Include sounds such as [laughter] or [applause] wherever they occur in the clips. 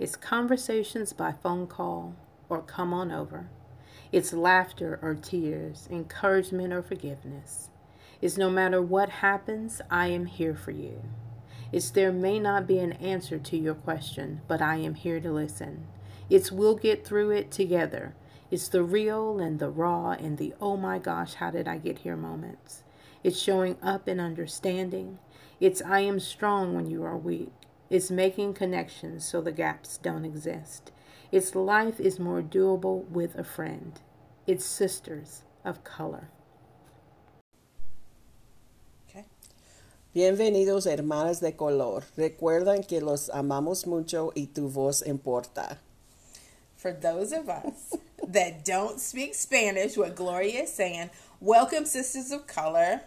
It's conversations by phone call or come on over. It's laughter or tears, encouragement or forgiveness. It's no matter what happens, I am here for you. It's there may not be an answer to your question, but I am here to listen. It's we'll get through it together. It's the real and the raw and the oh my gosh, how did I get here moments. It's showing up and understanding. It's I am strong when you are weak. It's making connections so the gaps don't exist. It's life is more doable with a friend. It's sisters of color. Bienvenidos hermanas de color. Recuerdan que los amamos mucho y tu voz importa. For those of us [laughs] that don't speak Spanish, what Gloria is saying, welcome, sisters of color.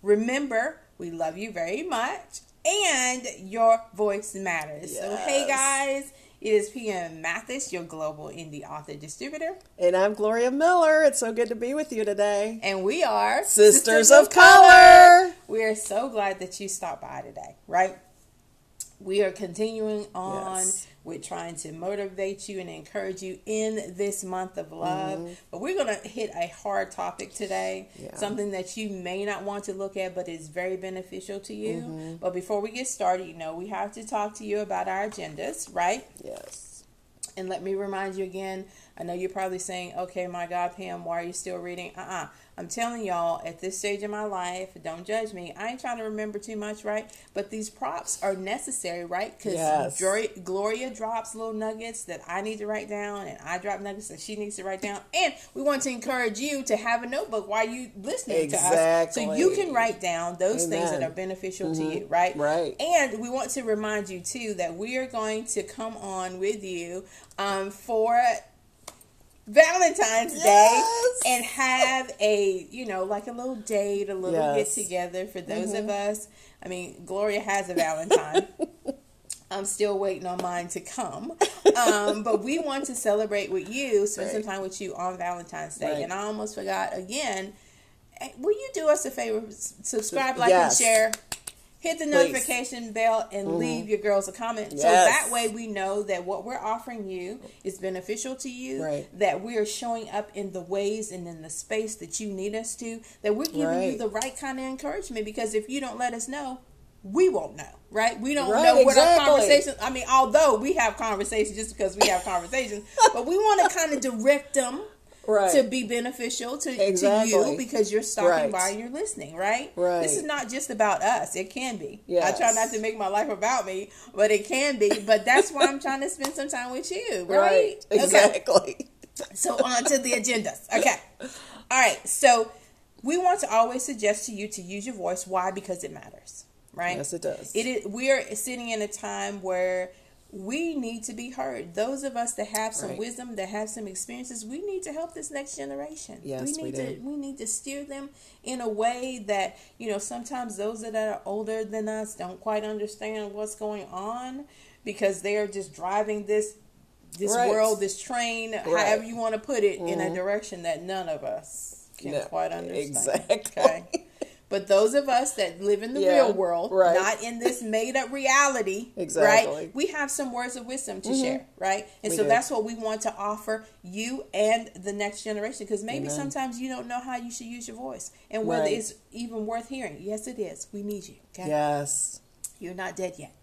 Remember, we love you very much, and your voice matters. Yes. So, hey guys, it is Pam Mathis, your global indie author distributor. And I'm Gloria Miller. It's so good to be with you today. And we are Sisters, Sisters of, of Color. Color. We are so glad that you stopped by today, right? We are continuing on yes. with trying to motivate you and encourage you in this month of love. Mm-hmm. But we're going to hit a hard topic today, yeah. something that you may not want to look at, but is very beneficial to you. Mm-hmm. But before we get started, you know, we have to talk to you about our agendas, right? Yes. And let me remind you again I know you're probably saying, okay, my God, Pam, why are you still reading? Uh uh-uh. uh I'm telling y'all, at this stage of my life, don't judge me. I ain't trying to remember too much, right? But these props are necessary, right? Because yes. Gloria drops little nuggets that I need to write down, and I drop nuggets that she needs to write down. And we want to encourage you to have a notebook while you listening exactly. to us, so you can write down those Amen. things that are beneficial mm-hmm. to you, right? Right. And we want to remind you too that we are going to come on with you um, for Valentine's yes. Day and have a, you know, like a little date, a little yes. get together for those mm-hmm. of us. I mean, Gloria has a Valentine. [laughs] I'm still waiting on mine to come. Um, but we want to celebrate with you, spend right. some time with you on Valentine's Day. Right. And I almost forgot again. Will you do us a favor? Subscribe, like, yes. and share hit the Please. notification bell and mm-hmm. leave your girls a comment yes. so that way we know that what we're offering you is beneficial to you right. that we are showing up in the ways and in the space that you need us to that we're giving right. you the right kind of encouragement because if you don't let us know we won't know, right? We don't right, know what exactly. our conversations. I mean, although we have conversations just because we have conversations, [laughs] but we want to kind of direct them right. to be beneficial to, exactly. to you because you're stopping right. by and you're listening, right? Right. This is not just about us. It can be. Yes. I try not to make my life about me, but it can be. But that's why I'm trying to spend some time with you, [laughs] right? right. Exactly. Okay. So on to the agendas. Okay. All right. So we want to always suggest to you to use your voice. Why? Because it matters. Right. Yes, it does. It is. We are sitting in a time where we need to be heard. Those of us that have some right. wisdom, that have some experiences, we need to help this next generation. Yes, we need we to we need to steer them in a way that, you know, sometimes those that are older than us don't quite understand what's going on because they're just driving this this right. world, this train, right. however you want to put it, mm-hmm. in a mm-hmm. direction that none of us can no, quite understand. Exactly. Okay. [laughs] But those of us that live in the yeah, real world, right. not in this made up reality, [laughs] exactly. right? We have some words of wisdom to mm-hmm. share, right? And we so do. that's what we want to offer you and the next generation because maybe Amen. sometimes you don't know how you should use your voice and whether right. it's even worth hearing. Yes, it is. We need you. Okay? Yes. You're not dead yet.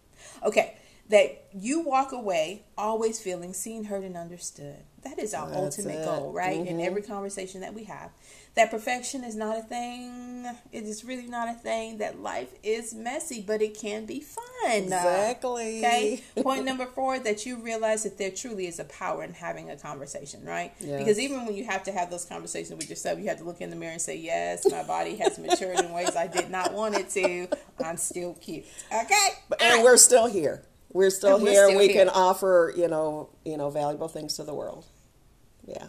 Okay. That you walk away always feeling seen, heard, and understood. That is our That's ultimate it. goal, right? Mm-hmm. In every conversation that we have that perfection is not a thing. It is really not a thing. That life is messy, but it can be fun. Exactly. Okay. [laughs] Point number four that you realize that there truly is a power in having a conversation, right? Yes. Because even when you have to have those conversations with yourself, you have to look in the mirror and say, Yes, my body has matured in ways I did not want it to. I'm still cute. Okay. And right. we're still here. We're still and here. We're still we here. can offer, you know, you know, valuable things to the world. Yeah.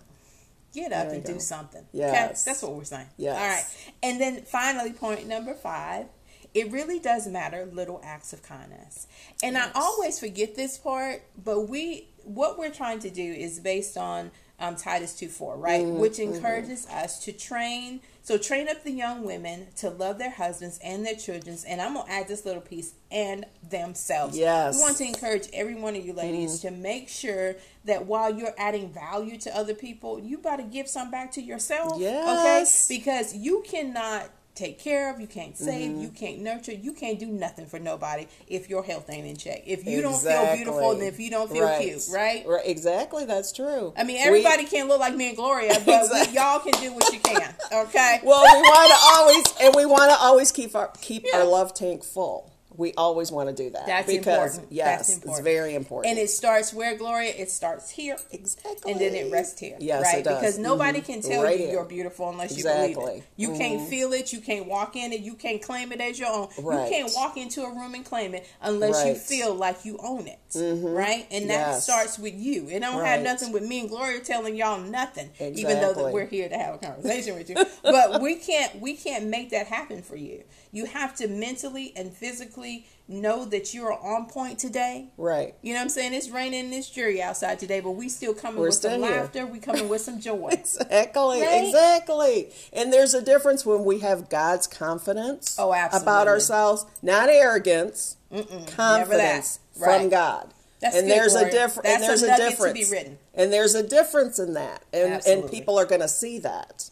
Get up and go. do something. Yes. Okay? That's what we're saying. Yeah. All right. And then finally, point number five. It really does matter little acts of kindness. And yes. I always forget this part, but we what we're trying to do is based on um, Titus 2 4, right? Mm-hmm. Which encourages mm-hmm. us to train So train up the young women to love their husbands and their children, and I'm gonna add this little piece and themselves. Yes, we want to encourage every one of you ladies mm-hmm. to make sure that while you're adding value to other people, you gotta give some back to yourself. Yes, okay, because you cannot take care of, you can't save, mm-hmm. you can't nurture, you can't do nothing for nobody if your health ain't in check. If you exactly. don't feel beautiful, then if you don't feel right. cute, right? Right, exactly. That's true. I mean, everybody we, can't look like me and Gloria, [laughs] but exactly. we, y'all can do what you can. [laughs] Okay. well, we want to always, and we want to always keep our keep yeah. our love tank full. We always want to do that. That's because, important. Yes, That's important. it's very important. And it starts where, Gloria? It starts here. Exactly. And then it rests here. Yes, right? it does. Because nobody mm-hmm. can tell right you here. you're beautiful unless exactly. you believe it. You mm-hmm. can't feel it. You can't walk in it. You can't claim it as your own. Right. You can't walk into a room and claim it unless right. you feel like you own it. Mm-hmm. Right? And that yes. starts with you. It don't have nothing with me and Gloria telling y'all nothing, exactly. even though that we're here to have a conversation with you. [laughs] But we can't we can't make that happen for you. You have to mentally and physically know that you're on point today. Right. You know what I'm saying? It's raining this jury outside today, but we still coming We're with some here. laughter. We coming with some joy. [laughs] exactly. Right? Exactly. And there's a difference when we have God's confidence oh, absolutely. about ourselves, not arrogance, Mm-mm, confidence right. from God. That's and good, there's a difference. And there's a, a difference. And there's a difference in that, and and people are going to see that.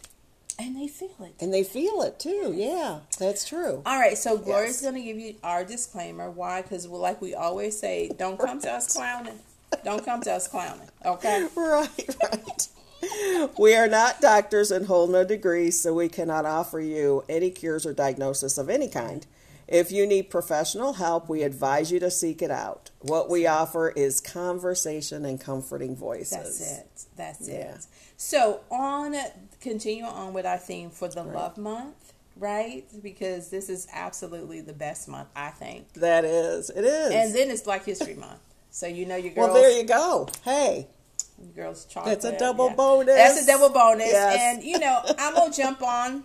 And they feel it. And they feel it too. Yeah, that's true. All right, so Gloria's yes. going to give you our disclaimer. Why? Because, well, like we always say, don't come to us clowning. Don't come to us clowning. Okay? [laughs] Right, right. we are not doctors and hold no degrees, so we cannot offer you any cures or diagnosis of any kind. If you need professional help, we advise you to seek it out. What we offer is conversation and comforting voices. That's it. That's yeah. it. So, on continue on with our theme for the right. love month, right? Because this is absolutely the best month, I think. That is. It is. And then it's Black History Month. So you know your girls. Well, there you go. Hey. Girls chocolate. That's a double yeah. bonus. That's a double bonus. Yes. And you know, [laughs] I'm gonna jump on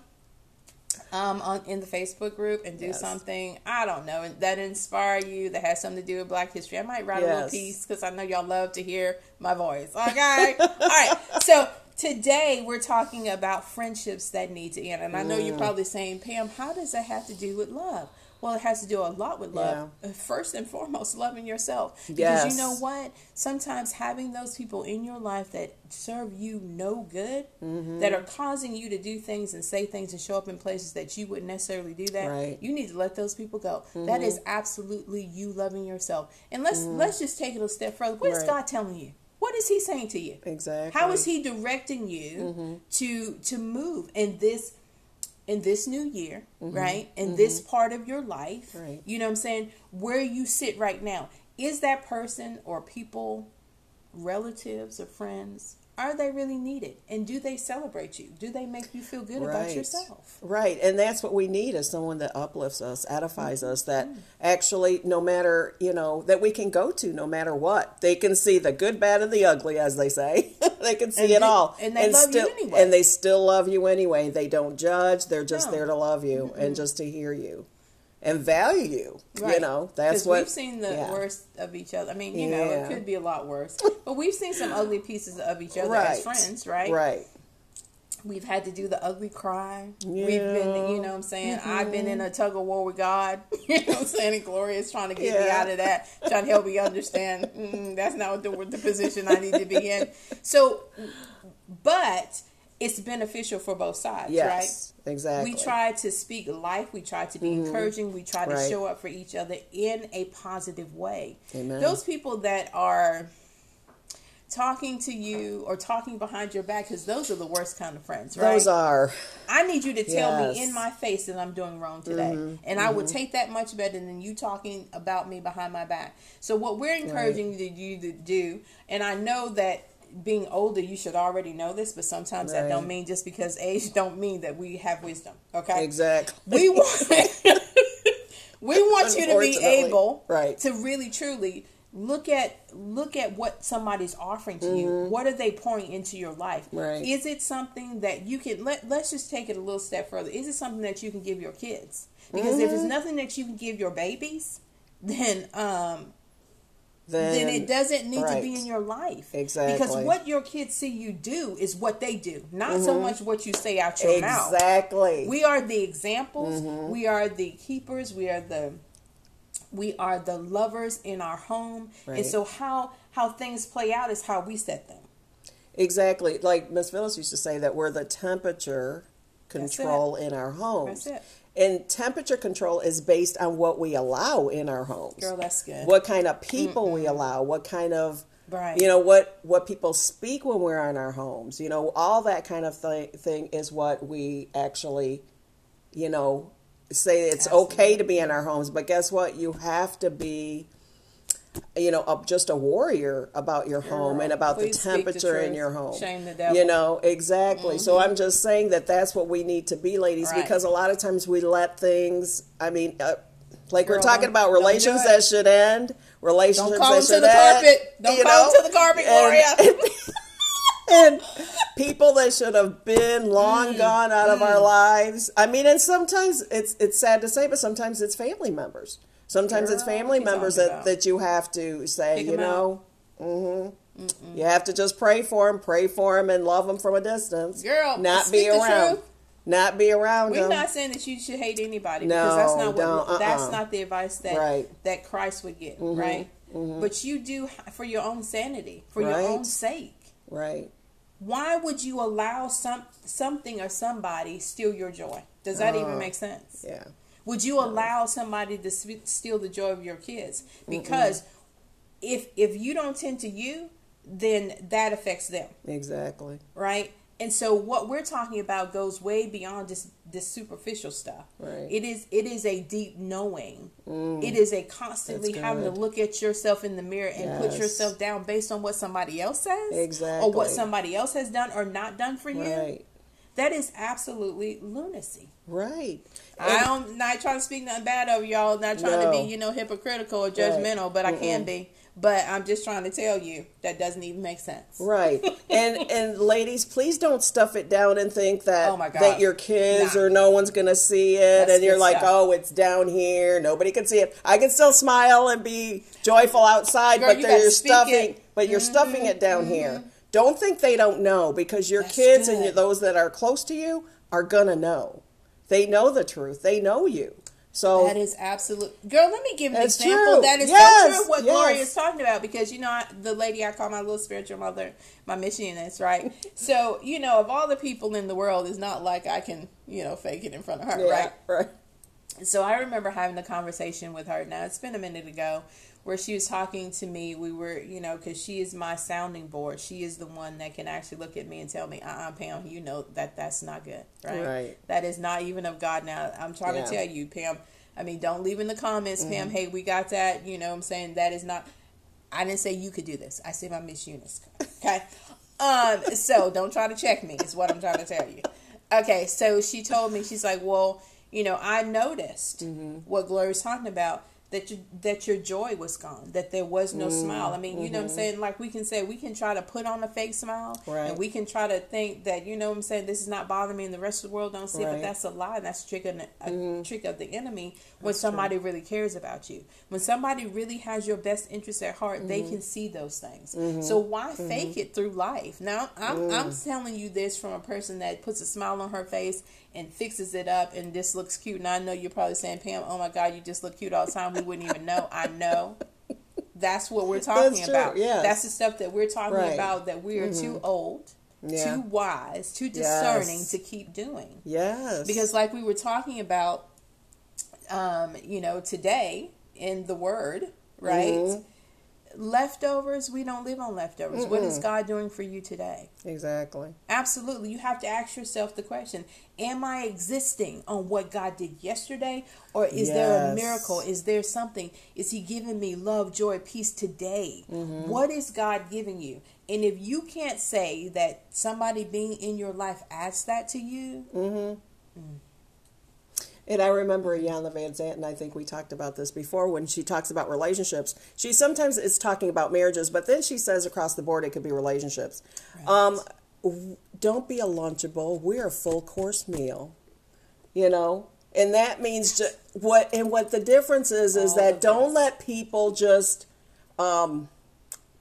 um on in the Facebook group and do yes. something I don't know that inspire you that has something to do with Black History. I might write yes. a little piece because I know y'all love to hear my voice. Okay, [laughs] all right. So Today we're talking about friendships that need to end. And I know mm. you're probably saying, Pam, how does that have to do with love? Well, it has to do a lot with love. Yeah. Uh, first and foremost, [laughs] loving yourself. Because yes. you know what? Sometimes having those people in your life that serve you no good, mm-hmm. that are causing you to do things and say things and show up in places that you wouldn't necessarily do that, right. you need to let those people go. Mm-hmm. That is absolutely you loving yourself. And let's mm-hmm. let's just take it a step further. What right. is God telling you? What is he saying to you? Exactly. How is he directing you mm-hmm. to to move in this in this new year, mm-hmm. right? In mm-hmm. this part of your life. Right. You know what I'm saying? Where you sit right now. Is that person or people relatives or friends are they really needed? And do they celebrate you? Do they make you feel good right. about yourself? Right. And that's what we need is someone that uplifts us edifies mm-hmm. us that actually no matter you know that we can go to no matter what. They can see the good bad and the ugly as they say. [laughs] They can see and it they, all. and they and love still, you anyway. and they still love you anyway. They don't judge. They're just no. there to love you mm-hmm. and just to hear you and value you. Right. You know, that's what we've seen the yeah. worst of each other. I mean, you yeah. know, it could be a lot worse, [laughs] but we've seen some ugly pieces of each other right. as friends, right? Right. We've had to do the ugly cry. Yeah. We've been, you know what I'm saying? Mm-hmm. I've been in a tug of war with God. [laughs] you know what I'm saying? And Gloria's trying to get me out of that, trying to help me understand mm, that's not the, the position I need to be in. So, but it's beneficial for both sides, yes, right? Exactly. We try to speak life. We try to be mm-hmm. encouraging. We try to right. show up for each other in a positive way. Amen. Those people that are talking to you or talking behind your back because those are the worst kind of friends right those are i need you to tell yes. me in my face that i'm doing wrong today mm-hmm. and mm-hmm. i would mm-hmm. take that much better than you talking about me behind my back so what we're encouraging right. you to do and i know that being older, you should already know this, but sometimes right. that don't mean just because age don't mean that we have wisdom. Okay, exactly. We want [laughs] we want you to be able right. to really truly look at look at what somebody's offering to mm-hmm. you. What are they pouring into your life? Right. Is it something that you can let let's just take it a little step further. Is it something that you can give your kids? Because mm-hmm. if it's mm-hmm. nothing that you can give your babies, then um then, then it doesn't need right. to be in your life. Exactly. Because what your kids see you do is what they do, not so mm-hmm. much what you say out your mouth. Exactly. We are the examples. Mm-hmm. We are the keepers. We are the we are the lovers in our home. Right. And so how how things play out is how we set them. Exactly. Like Miss Phyllis used to say that we're the temperature control in our homes. That's it. And temperature control is based on what we allow in our homes. Girl, that's good. What kind of people we allow, what kind of Right. you know what what people speak when we're in our homes. You know, all that kind of th- thing is what we actually you know say it's okay to be in our homes, but guess what? You have to be you know, up just a warrior about your home and about the please the temperature in your home. Shame the devil. Mm-hmm. You know, exactly. So I'm just saying that that's what we need to be, ladies, Right. because a lot of times we let things. I mean, uh, like we're talking about relations that should end, relationships Don't call that them to should the end. carpet. Don't call know? them to the carpet, Gloria. [laughs] and people that should have been long Mm. gone out of our lives. I mean, and sometimes it's it's sad to say, but sometimes it's family members. Sometimes it's family members that, about? that you have to say, Pick you know, hmm you have to just pray for them, pray for them, and love them from a distance. Girl, not be around, not be around We're them. not saying that you should hate anybody No, because that's not what don't, that's uh-uh. not the advice that Right. Mm-hmm, that Christ would get, right? But you do for your own sanity, for your own sake. right? Why would you allow some something or somebody steal your joy? Does that even make sense? Uh, Yeah, Would you allow somebody to steal the joy of your kids? Because if if you don't tend to you, then that affects them, exactly. right? And so what we're talking about goes way beyond just this superficial stuff. Right. It is it is a deep knowing. It is a constantly having to look at yourself in the mirror and put yourself down based on what somebody else says, Exactly. or what somebody else has done or not done for you. Right, That is absolutely lunacy. Right. I don't not trying to speak nothing bad of y'all, not trying to be, you know, hypocritical or judgmental, but I can be. But I'm just trying to tell you that doesn't even make sense. Right. [laughs] And and ladies, please don't stuff it down and think that Oh my God. that your kids Nah. or no one's going to see it That's and you're like, stuff. "Oh, it's down here. Nobody can see it." I can still smile and be joyful outside, Girl, but you they're stuffing it. Mm-hmm. but you're stuffing it down here. Don't think they don't know because your That's kids and good. your, those that are close to you are going to know. They know the truth. They know you. So That is absolute. Girl, let me give an example. true. That is Yes, so true. What yes. Gloria is talking about because you know I, the lady I call my little spiritual mother, my Miss Eunice, right? [laughs] so you know, of all the people in the world, it's not like I can you know fake it in front of her, yeah, right? right. So I remember having a conversation with her. Now it's been a minute ago, where she was talking to me. We were, you know, because she is my sounding board. She is the one that can actually look at me and tell me, "Uh, uh Pam, you know that that's not good, right? Right. That is not even of God." Now I'm trying Yeah. Mm-hmm. to tell you, Pam. I mean, don't leave in the comments, Pam. Hey, we got that. You know, what I'm saying that is not. I didn't say you could do this. I said my Miss Eunice. Okay. Um. So don't try to check me. Is what I'm trying to tell you. Okay. So she told me she's like, well, you know, I noticed Mm-hmm. what Gloria's talking about that you, that your joy was gone, that there was no Mm-hmm. smile. I mean, you know what I'm mm-hmm. saying? Like we can say we can try to put on a fake smile, Right. and we can try to think that you know what I'm saying. This is not bothering me, and the rest of the world don't see it. But that's a lie. And that's a trick of a trick of the enemy. When somebody really cares about you, when somebody really has your best interest at heart, they mm-hmm. can see those things. Mm-hmm. So why fake it through life? Now I'm I'm mm. telling you this from a person that puts a smile on her face and fixes it up, and this looks cute. And I know you're probably saying, Pam, oh my God, you just look cute all the time. We wouldn't even know. I know. That's what we're talking That's about. yes. That's the stuff that we're talking Right. about that we are too old, Yeah. too wise, too discerning Yes. to keep doing. Yes. Because, like we were talking about, um, you know, today in the Word, right? Mhm. Leftovers, we don't live on leftovers. What is God doing for you today? exactly. Absolutely. You have to ask yourself the question Am I existing on what God did yesterday? Or is there a miracle? Is there something? Is He giving me love, joy, peace today? Mm-hmm. What is God giving you? And if you can't say that somebody being in your life adds that to you, And I remember Iyanla Vanzant, and I think we talked about this before when she talks about relationships. She sometimes is talking about marriages, but then she says across the board it could be relationships. Um, don't be a lunchable. We're a full course meal, you know, and that means ju- what. And what the difference is is All that don't this. let people just um,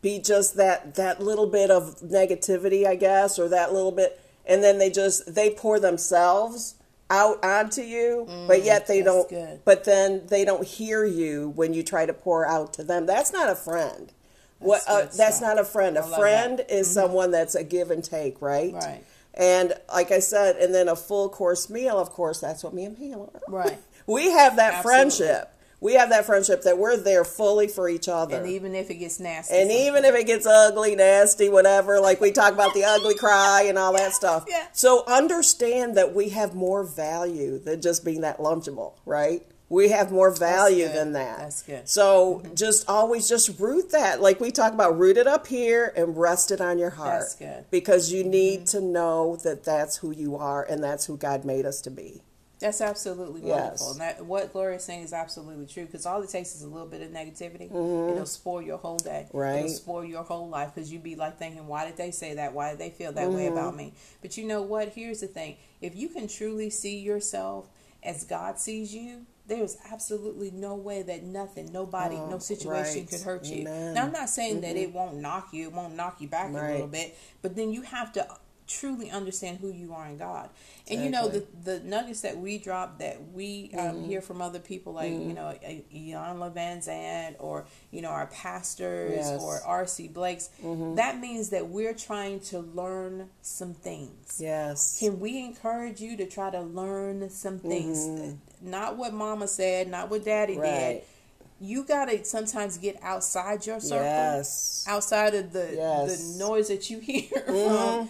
be just that that little bit of negativity, I guess, or that little bit, and then they just they pour themselves out onto you, mm, but yet they don't. Good. But then they don't hear you when you try to pour out to them. That's not a friend. That's what? Uh, that's not a friend. A friend that. is mm-hmm. someone that's a give and take, right? Right. And like I said, and then a full course meal. Of course, that's what me and Pam are. Right. [laughs] we have that Absolutely. friendship we have that friendship that we're there fully for each other. And even if it gets nasty. And even if it gets ugly, nasty, whatever, like we talk about the ugly cry and all that stuff. Yeah. So understand that we have more value than just being that lunchable, right? We have more value than that. That's good. So mm-hmm. just always just root that. Like we talk about, root it up here and rest it on your heart. That's good. Because you need mm-hmm. to know that that's who you are and that's who God made us to be. That's absolutely wonderful. Yes. And that, what Gloria is saying is absolutely true because all it takes is a little bit of negativity. Mm-hmm. It'll spoil your whole day. Right. It'll spoil your whole life because you'd be like thinking, why did they say that? Why did they feel that mm-hmm. way about me? But you know what? Here's the thing if you can truly see yourself as God sees you, there's absolutely no way that nothing, nobody, oh, no situation right. could hurt you. Amen. Now, I'm not saying mm-hmm. that it won't knock you, it won't knock you back right. a little bit, but then you have to truly understand who you are in God. And exactly. you know the the nuggets that we drop that we um, mm-hmm. hear from other people like mm-hmm. you know Iyanla Vanzant or you know our pastors yes. or R.C. Blakes. Mm-hmm. That means that we're trying to learn some things. Yes. Can we encourage you to try to learn some things? Mm-hmm. Not what Mama said, not what Daddy right. did you gotta sometimes get outside your circle, yes. outside of the yes. the noise that you [laughs] hear mm-hmm. from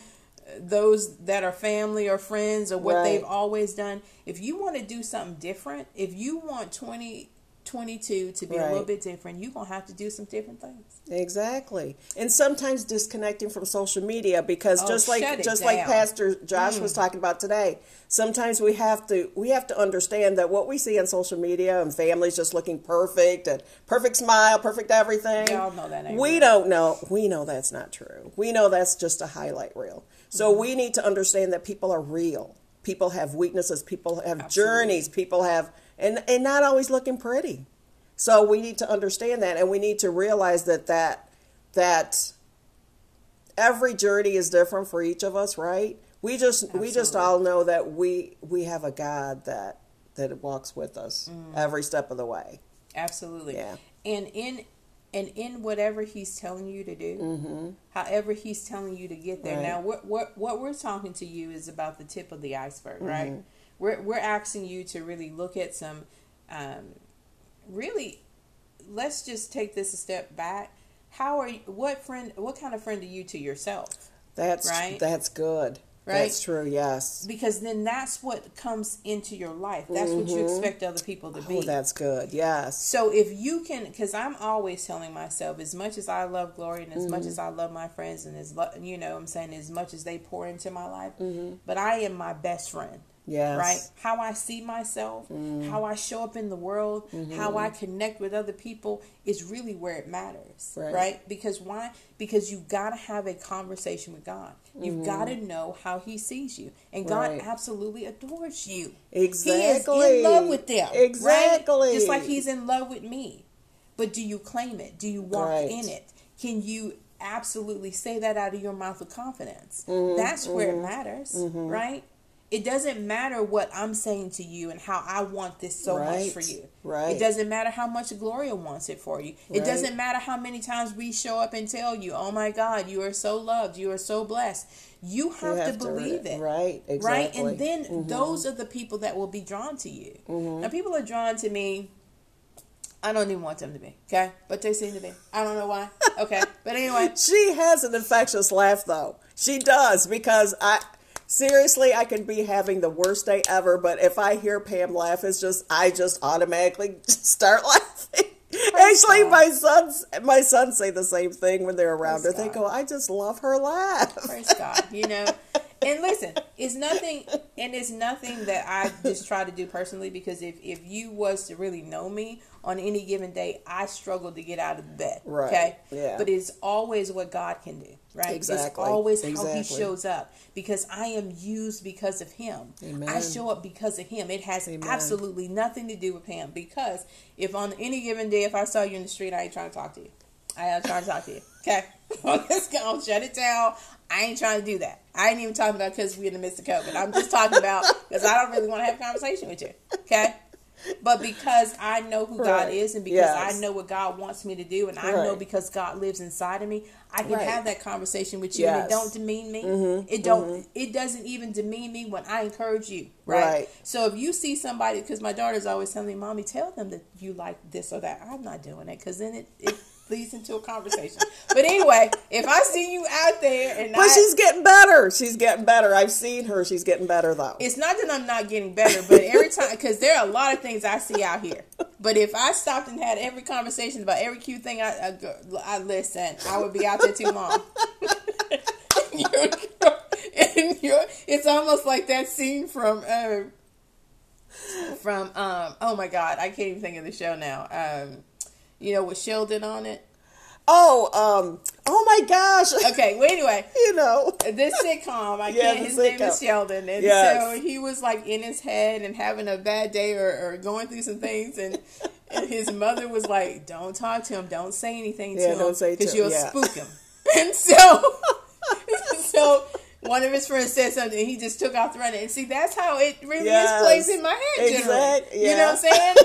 those that are family or friends or what right. they've always done. If you want to do something different, if you want 2022 to be right. a little bit different, you're going to have to do some different things. Exactly. And sometimes disconnecting from social media because oh, just like just down. like Pastor Josh mm. was talking about today, sometimes we have to we have to understand that what we see on social media and families just looking perfect and perfect smile, perfect everything. Y'all know that we don't know. We know that's not true. We know that's just a highlight reel. So we need to understand that people are real. People have weaknesses. People have Absolutely. journeys. People have, and, and not always looking pretty. So we need to understand that, and we need to realize that that that every journey is different for each of us, right? We just Absolutely. we just all know that we we have a God that that walks with us mm. every step of the way. Absolutely. Yeah. And in and in whatever he's telling you to do, mm-hmm. however he's telling you to get there. Right. Now, what, what what we're talking to you is about the tip of the iceberg, mm-hmm. right? We're we're asking you to really look at some, um, really, let's just take this a step back. How are you? What friend? What kind of friend are you to yourself? That's right. That's good. Right? That's true, yes. Because then that's what comes into your life. That's mm-hmm. what you mm-hmm. expect other people to be. Oh, that's good, yes. So if you can, because I'm always telling myself, as much as I love Glory and as mm-hmm. much as I love my friends and as, you know, I'm saying as much as they pour into my life, mm-hmm. but I am my best friend. Yes. Right? How I see myself, mm. how I show up in the world, mm-hmm. how I connect with other people is really where it matters. Right? right? Because why? Because you've got to have a conversation with God. You've mm-hmm. got to know how He sees you. And God right. absolutely adores you. Exactly. He is in love with them. Exactly. Right? Just like He's in love with me. But do you claim it? Do you walk in it? Can you absolutely say that out of your mouth with confidence? Mm-hmm. That's where it mm-hmm. matters, mm-hmm. right? It doesn't matter what I'm saying to you and how I want this so right. much for you. Right. It doesn't matter how much Gloria wants it for you. Right. It doesn't matter how many times we show up and tell you, "Oh my God, you are so loved. You are so blessed." You have, you have to believe to, it. Right. Exactly. Right. And then mm-hmm. those are the people that will be drawn to you. Mm-hmm. Now, people are drawn to me. I don't even want them to be, okay? But they seem to be. I don't know why. Okay. but anyway. [laughs] She has an infectious laugh though. She does because I seriously, I can be having the worst day ever, but if I hear Pam laugh, it's just I just automatically [laughs] start laughing. Praise Actually, God. my sons my sons say the same thing when they're around Praise her. God. They go, "I just love her laugh." Praise God, you know. And listen, it's nothing, and it's nothing that I just try to do personally because if if you was to really know me on any given day, I struggle to get out of bed. Right. Okay. Yeah. But it's always what God can do. Right. Exactly. It's always exactly. how He shows up because I am used because of Him. Amen. I show up because of Him. It has Amen. absolutely nothing to do with Him because if on any given day, if I saw you in the street, I ain't trying to talk to you. I ain't trying to talk to you. [laughs] Okay, [laughs] let's go. Shut it down. I ain't trying to do that. I ain't even talking about because we're in the midst of COVID. I'm just talking about because I don't really want to have a conversation with you. Okay. But because I know who right. God is and because yes. I know what God wants me to do and I know because God lives inside of me, I can right. have that conversation with you yes. and it don't demean me. Mm-hmm. It don't mm-hmm. it doesn't even demean me when I encourage you. Right. So if you see somebody because my daughter's always telling me, Mommy, tell them that you like this or that. I'm not doing it because then it, it leads into a conversation. but anyway, if I see you out there and But I, she's getting better. She's getting better. I've seen her. She's getting better though. It's not that I'm not getting better, but every time because there are a lot of things I see out here. But if I stopped and had every conversation about every cute thing I I, I listen, I would be out there too long. [laughs] and you're, it's almost like that scene from uh, from um oh my god I can't even think of the show now um you know, with Sheldon on it. Oh, um, oh my gosh. [laughs] Okay, well, anyway. you know. This sitcom, I [laughs] yeah, can't, his sitcom. name is Sheldon. And yes. so he was like in his head and having a bad day or, or going through some things. And, [laughs] and his mother was like, don't talk to him. Don't say anything yeah, to him. Because you'll yeah. spook him. and so, so one of his friends said something and he just took off the running. And see, that's how it really yes. is plays in my head generally. Exactly. Yeah. You know what I'm saying?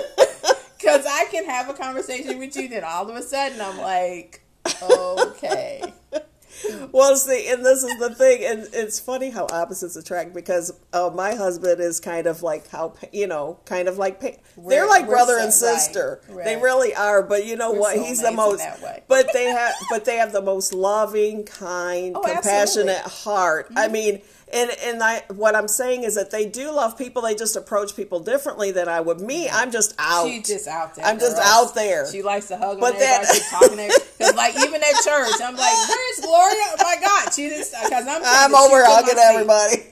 Because I can have a conversation with you, then all of a sudden I'm like, okay. [laughs] well, see, and this is the thing, and it's funny how opposites attract because uh, my husband is kind of like how you know, kind of like they're like brother so, and sister. Right, right. They really are. But you know we're what? He's the most. but they have, but they have the most loving, kind, [laughs] oh, compassionate absolutely. heart. Mm-hmm. I mean and and I what I'm saying is that they do love people. They just approach people differently than I would. Me, I'm just out. She's just out there. I'm just out there. She likes to hug but that, talking because like even at church, I'm like, "Where's Gloria? Oh my God!" She just because I'm I'm over hugging everybody.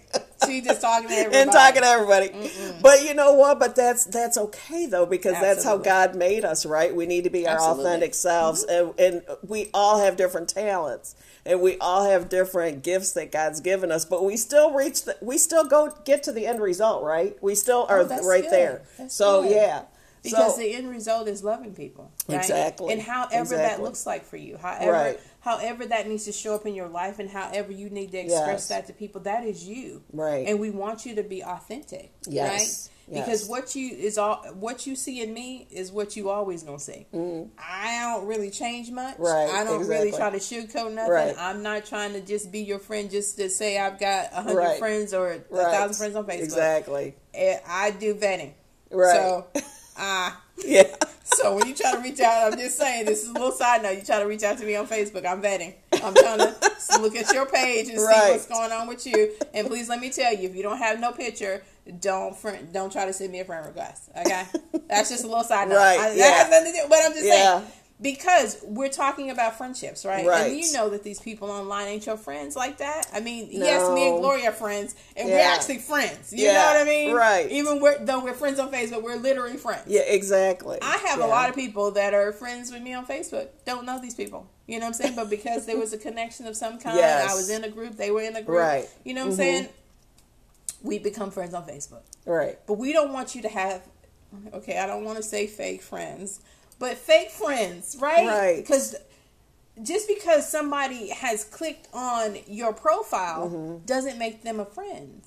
She just talking to [laughs] everybody and talking to everybody. Mm-mm. But you know what? But that's that's okay though because Absolutely. that's how God made us, right? We need to be our Absolutely. authentic selves, mm-hmm. and, and we all have different talents and we all have different gifts that God's given us, but we still reach the, we still go get to the end result, right? We still oh, are oh, right good. there. That's so good. yeah. Because so, the end result is loving people, right? Exactly. And however exactly. that looks like for you, however right. however that needs to show up in your life and however you need to express yes. that to people, that is you. Right. And we want you to be authentic. Yes. Right? because what you is all what you see in me is what you always gonna see. Mm. I don't really change much. Right. I don't exactly. really try to sugarcoat nothing. Right. I'm not trying to just be your friend just to say I've got a hundred right. friends or a thousand friends on Facebook. Exactly. Eh, I do vetting. Right. So, [laughs] uh, yeah. [laughs] So when you try to reach out, I'm just saying this is a little side note. You try to reach out to me on Facebook. I'm vetting. I'm trying to look at your page and right. see what's going on with you. And please let me tell you, if you don't have no picture, don't friend, don't try to send me a friend request. Okay, that's just a little side note. Right. I, yeah. Do, but I'm just yeah. saying because we're talking about friendships, right? right? And you know that these people online ain't your friends like that. I mean, no. yes, me and Gloria are friends, and yeah. we're actually friends. You yeah. know what I mean? Right. Even we're, though we're friends on Facebook, we're literally friends. Yeah, exactly. I have yeah. a lot of people that are friends with me on Facebook. Don't know these people. You know what I'm saying? But because there was a connection of some kind, yes. I was in a group, they were in a group. Right. You know what mm-hmm. I'm saying? We become friends on Facebook. Right. But we don't want you to have, okay, I don't want to say fake friends, but fake friends, right? Right. Because just because somebody has clicked on your profile mm-hmm. doesn't make them a friend.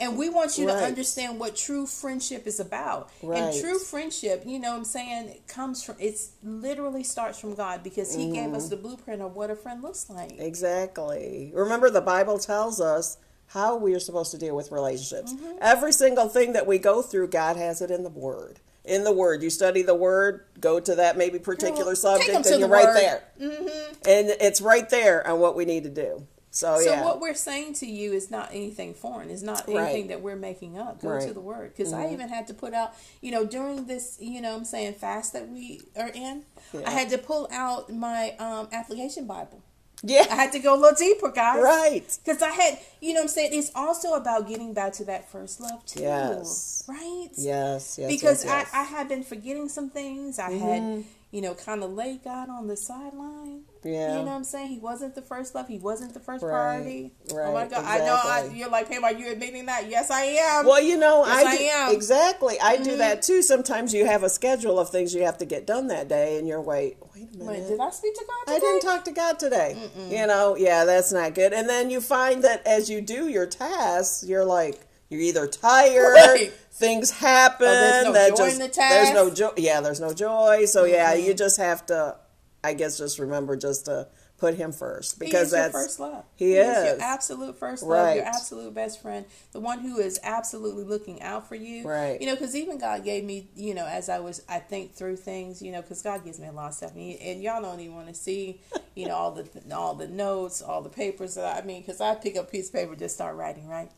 And we want you right. to understand what true friendship is about. Right. And true friendship, you know what I'm saying, comes from it's literally starts from God because he mm. gave us mm-hmm. the blueprint of what a friend looks like. Exactly. Remember the Bible tells us how we are supposed to deal with relationships. Mm-hmm. Every single thing that we go through, God has it in the Word. In the Word, you study the Word, go to that maybe particular subject, and you're right word. there. Mm-hmm. And it's right there on what we need to do. So, so yeah. what we're saying to you is not anything foreign. It's not anything right. that we're making up. Go right. to the Word. Because mm-hmm. I even had to put out, you know, during this, you know, I'm saying fast that we are in, yeah. I had to pull out my um, application Bible yeah. I had to go a little deeper, guys. Right. Because I had, you know what I'm saying? It's also about getting back to that first love, too. Yes. Right? Yes, yes. Because yes, yes. I, I had been forgetting some things. I mm-hmm. had, you know, kind of laid God on the sideline. Yeah. You know what I'm saying? He wasn't the first love. He wasn't the first Right. priority. Right. Oh my God. I know I, you're like, Pam, are you admitting that? Yes, I am. Well, you know, Yes, I, I do, am. Mm-hmm. exactly. I do that too. Sometimes you have a schedule of things you have to get done that day, and you're wait, wait a minute. Wait, did I speak to God today? I didn't talk to God today. You know, yeah, that's not good. And then you find that as you do your tasks, you're like, you're either tired, Right. things happen. Or there's no that joy just, in the There's no joy. Yeah, there's no joy. So yeah, you just have to, I guess, just remember just to put Him first He because is your that's first love. He is your absolute first love, your absolute best friend, the one who is absolutely looking out for you. Right. You know, because even God gave me, you know, as I was, I think through things, you know, because God gives me a lot of stuff, and, he- and y'all don't even want to see, you know, all the all the notes, all the papers that I, I mean, because I pick up a piece of paper, just start writing, right.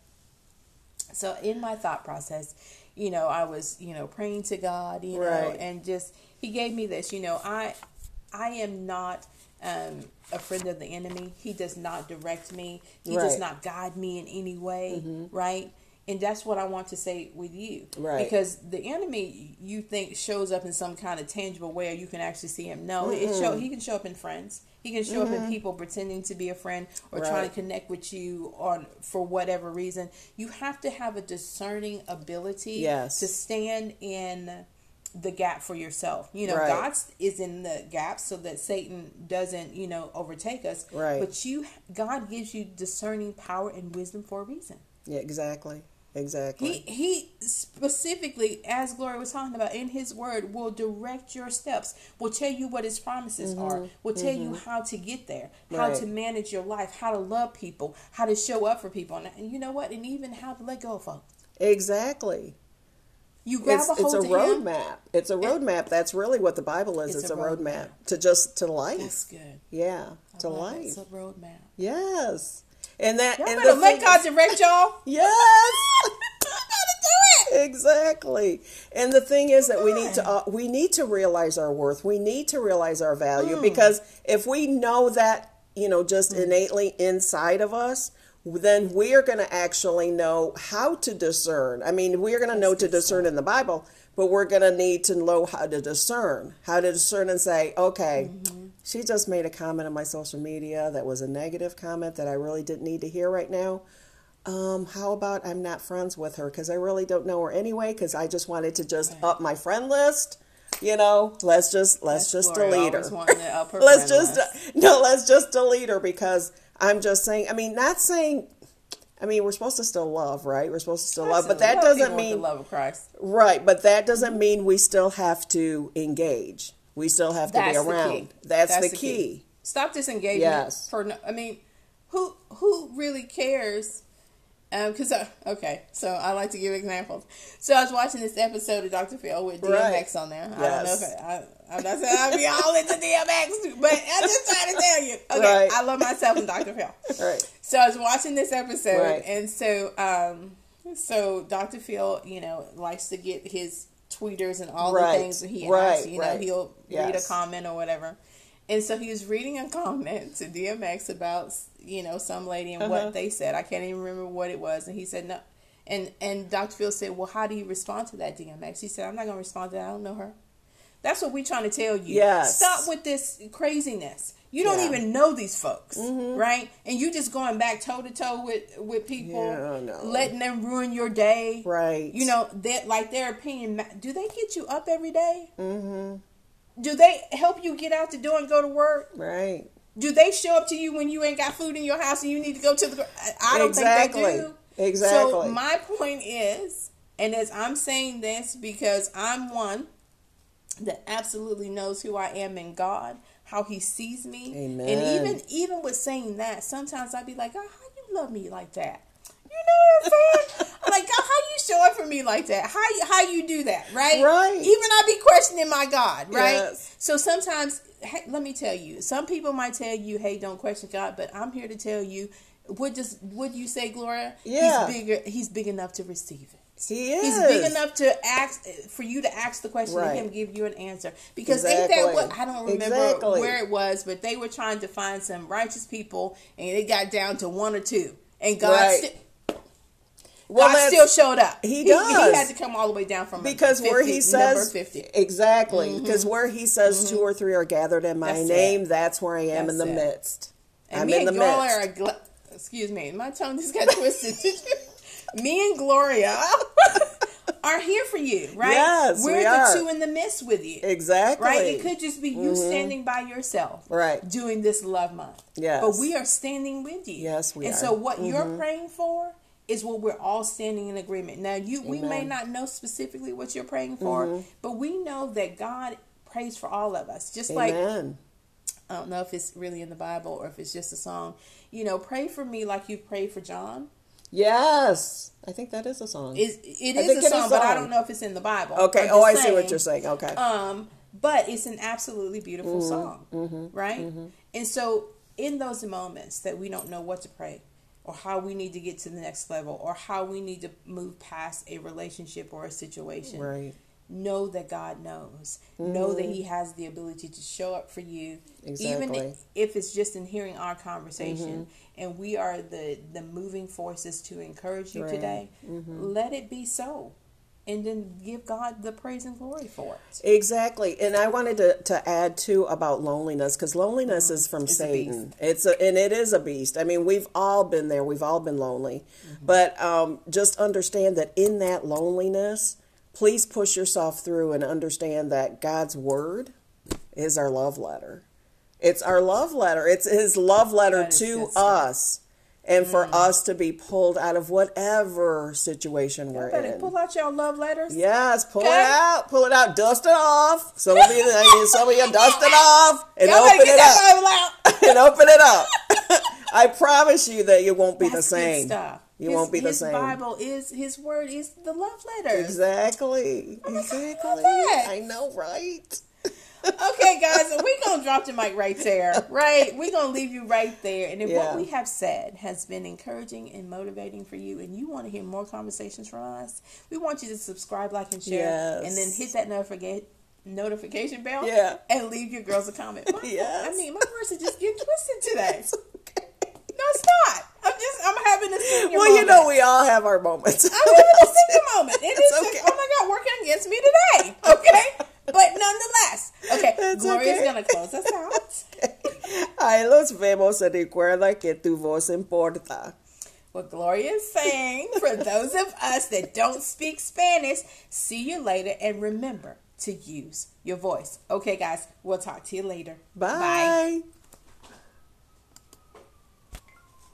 So in my thought process, you know, I was, you know, praying to God, you know, and just He gave me this, you know, I, I am not um, a friend of the enemy. He does not direct me. He does not guide me in any way, right? And that's what I want to say with you, Right. Because the enemy, you think shows up in some kind of tangible way, or you can actually see him. No, it show he can show up in friends. He can show up in people pretending to be a friend or trying to connect with you on for whatever reason. You have to have a discerning ability Yes. to stand in the gap for yourself. You know, Right. God is in the gap so that Satan doesn't, you know, overtake us. Right. But you God gives you discerning power and wisdom for a reason. yeah, exactly, exactly. He he specifically, as Gloria was talking about in His Word, will direct your steps. Will tell you what His promises are. Will tell you how to get there, how Mm-hmm. Right. to manage your life, how to love people, how to show up for people, and, and you know what, and even how to let go of folks. exactly. You grab It's, a it's a roadmap. It's a roadmap. That's really what the Bible is. It's It's, a roadmap to just to life. That's good. Yeah, to I it. life. It's a roadmap. Yes. And that Y'all and better the let God direct y'all. [laughs] Yes. [laughs] gotta do it. Exactly. And the thing is that we need to uh, we need to realize our worth. We need to realize our Mm. value because if we know that, you know, just innately inside of us, then we are going to actually know how to discern. I mean, we are going to know to discern in the Bible, but we're going to need to know how to discern. How to discern and say, okay, Mm-hmm. she just made a comment on my social media that was a negative comment that I really didn't need to hear right now um, how about I'm not friends with her because I really don't know her anyway because I just wanted to just up my friend list. You know, let's just let's That's just delete her. always wanting to up her [laughs] let's just list. no, let's just delete her because I'm just saying. I mean, not saying. I mean, we're supposed to still love, right? We're supposed to still love, but that Love doesn't mean love of Christ. right. But that doesn't mean we still have to engage. We still have to That's be around. key. That's, the, key. Stop disengagement. Yes. For I mean, who who really cares? Because okay, so I like to give examples. So I was watching this episode of Dr. Phil with DMX Right. on there. I don't know if it, I, I'm not saying I'll be [laughs] all into DMX, but I'm just trying to tell you. Okay, Right. I love myself and Dr. Phil. [laughs] Right. So I was watching this episode, Right. and so um, so Dr. Phil, you know, likes to get his tweeters and all the things that he Right. You know, he'll read a comment or whatever. And so he was reading a comment to DMX about you know some lady and Uh-huh. what they said. I can't even remember what it was, and he said no. And and Dr. Phil said, "Well, how do you respond to that, DMX?" He said, "I'm not going to respond to that. I don't know her." That's what we're trying to tell you. Yes. Stop with this craziness. You don't Yeah. Mm-hmm. even know these folks, right? And you just going back toe to toe with with people, Yeah, no. letting them ruin your day, Right. You know that like their opinion. Do they get you up every day? Mm-hmm. Do they help you get out the door and go to work? Right. Do they show up to you when you ain't got food in your house and you need to go to the? I- I don't Exactly. think they do. Exactly. So my point is, and as I'm saying this because I'm one that absolutely knows who I am in God, how He sees me, Amen. and even even with saying that, sometimes I'd be like, oh, how you love me like that? You know what I'm saying? I'm like, God, how you show up for me like that? How you, how you do that, right? Right. Even I be questioning my God, right? Yes. So sometimes, hey, let me tell you, some people might tell you, "Hey, don't question God," but I'm here to tell you, what does what you say, Gloria? Yeah. He's bigger. He's big enough to receive it. He is. He's big enough to ask for you to ask the question Right. and him give you an answer. Because ain't that what I don't remember Exactly. where it was, but they were trying to find some righteous people, and it got down to one or two, and God. Right. sti- well, God still showed up. He does. He, he, had to come all the way down from because 50, where he says fifty exactly because mm-hmm. where he says mm-hmm. two or three are gathered in my that's name, it. that's where I am that's in the it. midst. And I'm in the midst. Gl- excuse me, my tongue just got twisted. [laughs] me and Gloria [laughs] are here for you, right? Yes, we're we the are. two in the midst with you. Exactly. Right? It could just be you mm-hmm. standing by yourself. Right. Doing this love month. Yes. But we are standing with you. Yes, we and are. And so what mm-hmm. you're praying for is what we're all standing in agreement. Now you Amen. we may not know specifically what you're praying for, mm-hmm. but we know that God prays for all of us. Just Amen. like I don't know if it's really in the Bible or if it's just a song. You know, pray for me like you prayed for John. Yes, I think that is a song. It, it is a song, a song, but I don't know if it's in the Bible. Okay. Oh, I saying, see what you're saying. Okay. Um, but it's an absolutely beautiful mm-hmm, song, mm-hmm, right? Mm-hmm. And so, in those moments that we don't know what to pray, or how we need to get to the next level, or how we need to move past a relationship or a situation, right? know that God knows. Mm-hmm. Know that He has the ability to show up for you, exactly. even if it's just in hearing our conversation. Mm-hmm. And we are the the moving forces to encourage you right. today. Mm-hmm. Let it be so. And then give God the praise and glory for it. Exactly. And I wanted to, to add too about loneliness because loneliness is from it's Satan. A it's a, and it is a beast. I mean, we've all been there. We've all been lonely. Mm-hmm. But um, just understand that in that loneliness, please push yourself through and understand that God's word is our love letter. It's our love letter. It's his love letter to us. And mm. for us to be pulled out of whatever situation we're in. Pull out your love letters. Yes, pull okay. it out. Pull it out. Dust it off. Some of you, some of you dust it off [laughs] and Y'all open it up. [laughs] and open it up. [laughs] I promise you that you won't be That's the same. stuff. You his, won't be the his same. Bible is his word is the love letter. Exactly. Exactly. God, I know, right? Okay, guys, we're gonna drop the mic right there. Right, we're gonna leave you right there. And if yeah. what we have said has been encouraging and motivating for you, and you want to hear more conversations from us, we want you to subscribe, like, and share, yes. and then hit that notification notification bell. Yeah, and leave your girls a comment. My, [laughs] yes. I mean, my words are just getting twisted [laughs] today. No, it's not. I'm just I'm having a senior. Well, moment. you know, we all have our moments. I'm having a senior moment. [laughs] It is okay. Just, oh my God, working against me today. Okay, but nonetheless, okay. [laughs] That's Gloria's okay. gonna close us [laughs] out. Ay, los vemos y recuerda que tu voz importa. What Gloria is saying for [laughs] those of us that don't speak Spanish, see you later and remember to use your voice. Okay, guys, we'll talk to you later. Bye. Bye.